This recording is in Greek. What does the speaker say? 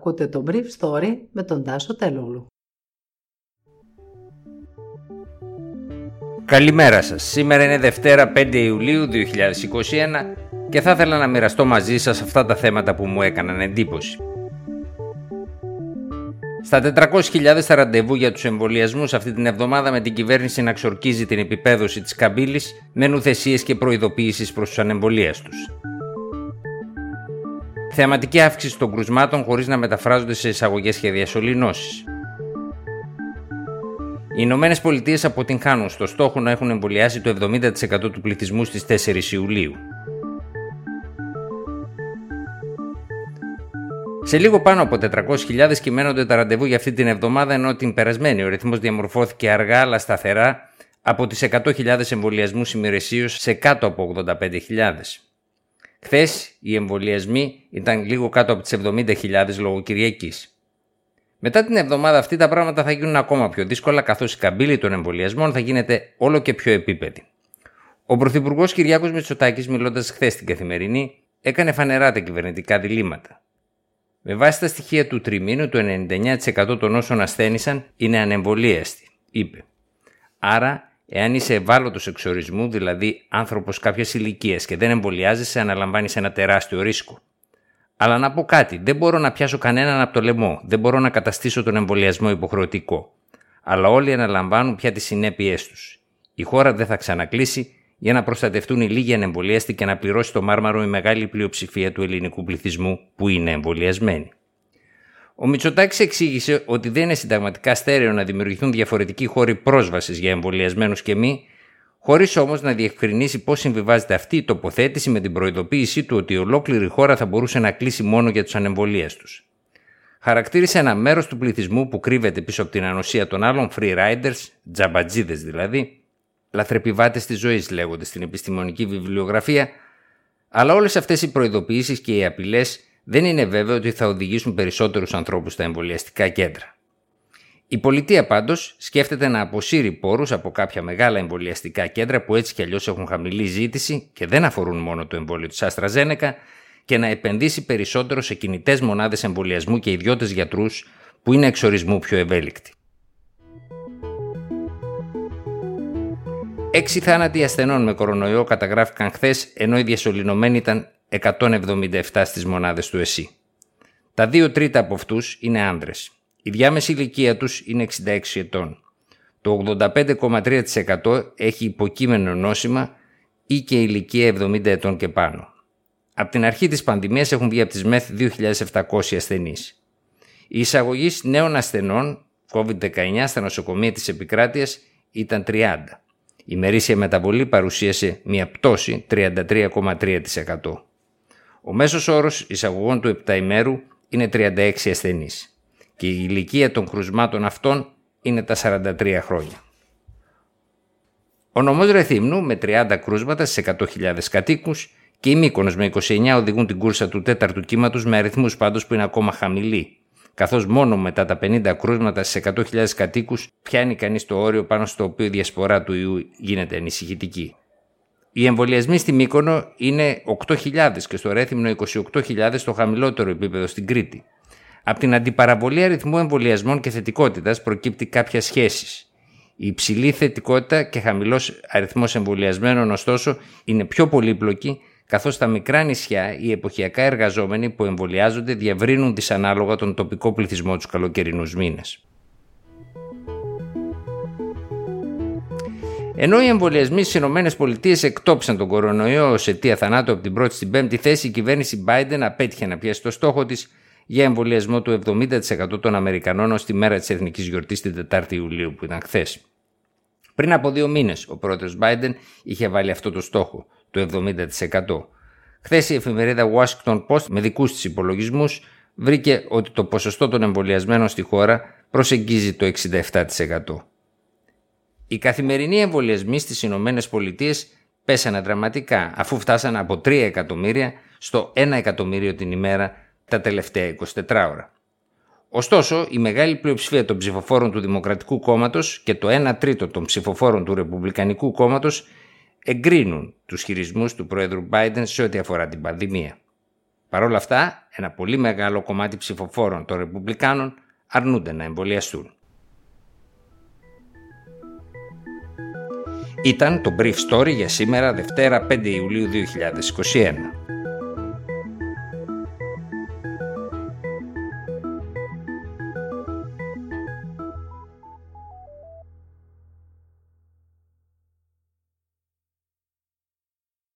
Ακούτε το Brief Story με τον Τάσο Τελούλου. Καλημέρα σας. Σήμερα είναι Δευτέρα 5 Ιουλίου 2021 και θα ήθελα να μοιραστώ μαζί σας αυτά τα θέματα που μου έκαναν εντύπωση. Στα 400.000 ραντεβού για τους εμβολιασμούς αυτή την εβδομάδα με την κυβέρνηση να ξορκίζει την επιπέδωση της καμπύλης με νουθεσίες και προειδοποιήσεις προς τους ανεμβολίαστους. Θεαματική αύξηση των κρουσμάτων χωρίς να μεταφράζονται σε εισαγωγές και διασωληνώσεις. Οι Ηνωμένες Πολιτείες αποτυγχάνουν στο στόχο να έχουν εμβολιάσει το 70% του πληθυσμού στις 4 Ιουλίου. Σε λίγο πάνω από 400.000 κυμαίνονται τα ραντεβού για αυτή την εβδομάδα, ενώ την περασμένη ο ρυθμός διαμορφώθηκε αργά αλλά σταθερά από τις 100.000 εμβολιασμούς ημερησίως σε κάτω από 85.000. Χθες οι εμβολιασμοί ήταν λίγο κάτω από τις 70.000 λόγω Κυριακή. Μετά την εβδομάδα αυτή τα πράγματα θα γίνουν ακόμα πιο δύσκολα καθώς η καμπύλη των εμβολιασμών θα γίνεται όλο και πιο επίπεδη. Ο Πρωθυπουργός Κυριάκος Μητσοτάκης, μιλώντας χθες στην καθημερινή, έκανε φανερά τα κυβερνητικά διλήμματα. Με βάση τα στοιχεία του τριμήνου, το 99% των όσων ασθένησαν είναι ανεμβολίαστοι, είπε. Άρα Εάν είσαι ευάλωτος εξορισμού, δηλαδή άνθρωπος κάποιας ηλικίας και δεν εμβολιάζεσαι, αναλαμβάνεις ένα τεράστιο ρίσκο. Αλλά να πω κάτι, δεν μπορώ να πιάσω κανέναν από το λαιμό, δεν μπορώ να καταστήσω τον εμβολιασμό υποχρεωτικό. Αλλά όλοι αναλαμβάνουν πια τις συνέπειές τους. Η χώρα δεν θα ξανακλείσει για να προστατευτούν οι λίγοι ανεμβολίαστοι και να πληρώσει το μάρμαρο η μεγάλη πλειοψηφία του ελληνικού πληθυσμού που είναι εμβολιασμένοι. Ο Μητσοτάκης εξήγησε ότι δεν είναι συνταγματικά στέρεο να δημιουργηθούν διαφορετικοί χώροι πρόσβασης για εμβολιασμένους και μη, χωρίς όμως να διευκρινίσει πώς συμβιβάζεται αυτή η τοποθέτηση με την προειδοποίησή του ότι ολόκληρη χώρα θα μπορούσε να κλείσει μόνο για τους ανεμβολίαστου. Χαρακτήρισε ένα μέρος του πληθυσμού που κρύβεται πίσω από την ανοσία των άλλων free riders, τζαμπατζίδες δηλαδή, λαθρεπιβάτες της ζωής λέγονται στην επιστημονική βιβλιογραφία, αλλά όλες αυτές οι προειδοποιήσεις και οι απειλές δεν είναι βέβαιο ότι θα οδηγήσουν περισσότερους ανθρώπους στα εμβολιαστικά κέντρα. Η πολιτεία πάντως σκέφτεται να αποσύρει πόρους από κάποια μεγάλα εμβολιαστικά κέντρα που έτσι κι αλλιώς έχουν χαμηλή ζήτηση και δεν αφορούν μόνο το εμβόλιο της Αστραζένεκα και να επενδύσει περισσότερο σε κινητές μονάδες εμβολιασμού και ιδιώτες γιατρούς που είναι εξορισμού πιο ευέλικτοι. Έξι θάνατοι ασθενών με κορονοϊό καταγράφηκαν χθες, ενώ οι διασωληνωμένοι ήταν 177 στις μονάδες του ΕΣΥ. Τα δύο τρίτα από αυτούς είναι άνδρες. Η διάμεση ηλικία τους είναι 66 ετών. Το 85,3% έχει υποκείμενο νόσημα ή και ηλικία 70 ετών και πάνω. Από την αρχή της πανδημίας έχουν βγει από τις ΜΕΘ 2.700 ασθενείς. Η εισαγωγή νέων ασθενών COVID-19 στα νοσοκομεία της επικράτειας ήταν 30. Η μερίσια μεταβολή παρουσίασε μια πτώση 33,3%. Ο μέσος όρος εισαγωγών του επταημέρου είναι 36 ασθενείς και η ηλικία των κρουσμάτων αυτών είναι τα 43 χρόνια. Ο νομός Ρεθύμνου με 30 κρούσματα στις 100.000 κατοίκους και η Μύκονος με 29 οδηγούν την κούρσα του τέταρτου κύματος με αριθμούς πάντως που είναι ακόμα χαμηλοί, καθώς μόνο μετά τα 50 κρούσματα στις 100.000 κατοίκους πιάνει κανείς το όριο πάνω στο οποίο η διασπορά του ιού γίνεται ανησυχητική. Οι εμβολιασμοί στη Μύκονο είναι 8.000 και στο Ρέθυμνο 28.000 στο χαμηλότερο επίπεδο στην Κρήτη. Από την αντιπαραβολή αριθμού εμβολιασμών και θετικότητας προκύπτει κάποια σχέση. Η υψηλή θετικότητα και χαμηλός αριθμός εμβολιασμένων, ωστόσο, είναι πιο πολύπλοκοι, καθώς στα μικρά νησιά οι εποχιακά εργαζόμενοι που εμβολιάζονται διαβρύνουν δυσανάλογα τον τοπικό πληθυσμό τους καλοκαιρινούς μήνες. Ενώ οι εμβολιασμοί στις ΗΠΑ εκτόπισαν τον κορονοϊό ω αιτία θανάτου από την πρώτη στην πέμπτη θέση, η κυβέρνηση Biden απέτυχε να πιέσει το στόχο της για εμβολιασμό του 70% των Αμερικανών ως τη μέρα της εθνικής γιορτής την 4η Ιουλίου, που ήταν χθες. Πριν από δύο μήνες, ο πρόεδρος Biden είχε βάλει αυτό το στόχο, το 70%. Χθες η εφημερίδα Washington Post, με δικούς της υπολογισμούς, βρήκε ότι το ποσοστό των εμβολιασμένων στη χώρα προσεγγίζει το 67%. Οι καθημερινοί εμβολιασμοί στις Ηνωμένες Πολιτείες πέσανε δραματικά, αφού φτάσανε από 3 εκατομμύρια στο 1 εκατομμύριο την ημέρα τα τελευταία 24 ώρα. Ωστόσο, η μεγάλη πλειοψηφία των ψηφοφόρων του Δημοκρατικού Κόμματος και το 1 τρίτο των ψηφοφόρων του Ρεπουμπλικανικού Κόμματος εγκρίνουν τους χειρισμούς του Πρόεδρου Biden σε ό,τι αφορά την πανδημία. Παρ' όλα αυτά, ένα πολύ μεγάλο κομμάτι ψηφοφόρων των Ρεπουμπλικάνων αρνούνται να εμβολιαστούν. Ήταν το Brief Story για σήμερα Δευτέρα 5 Ιουλίου 2021.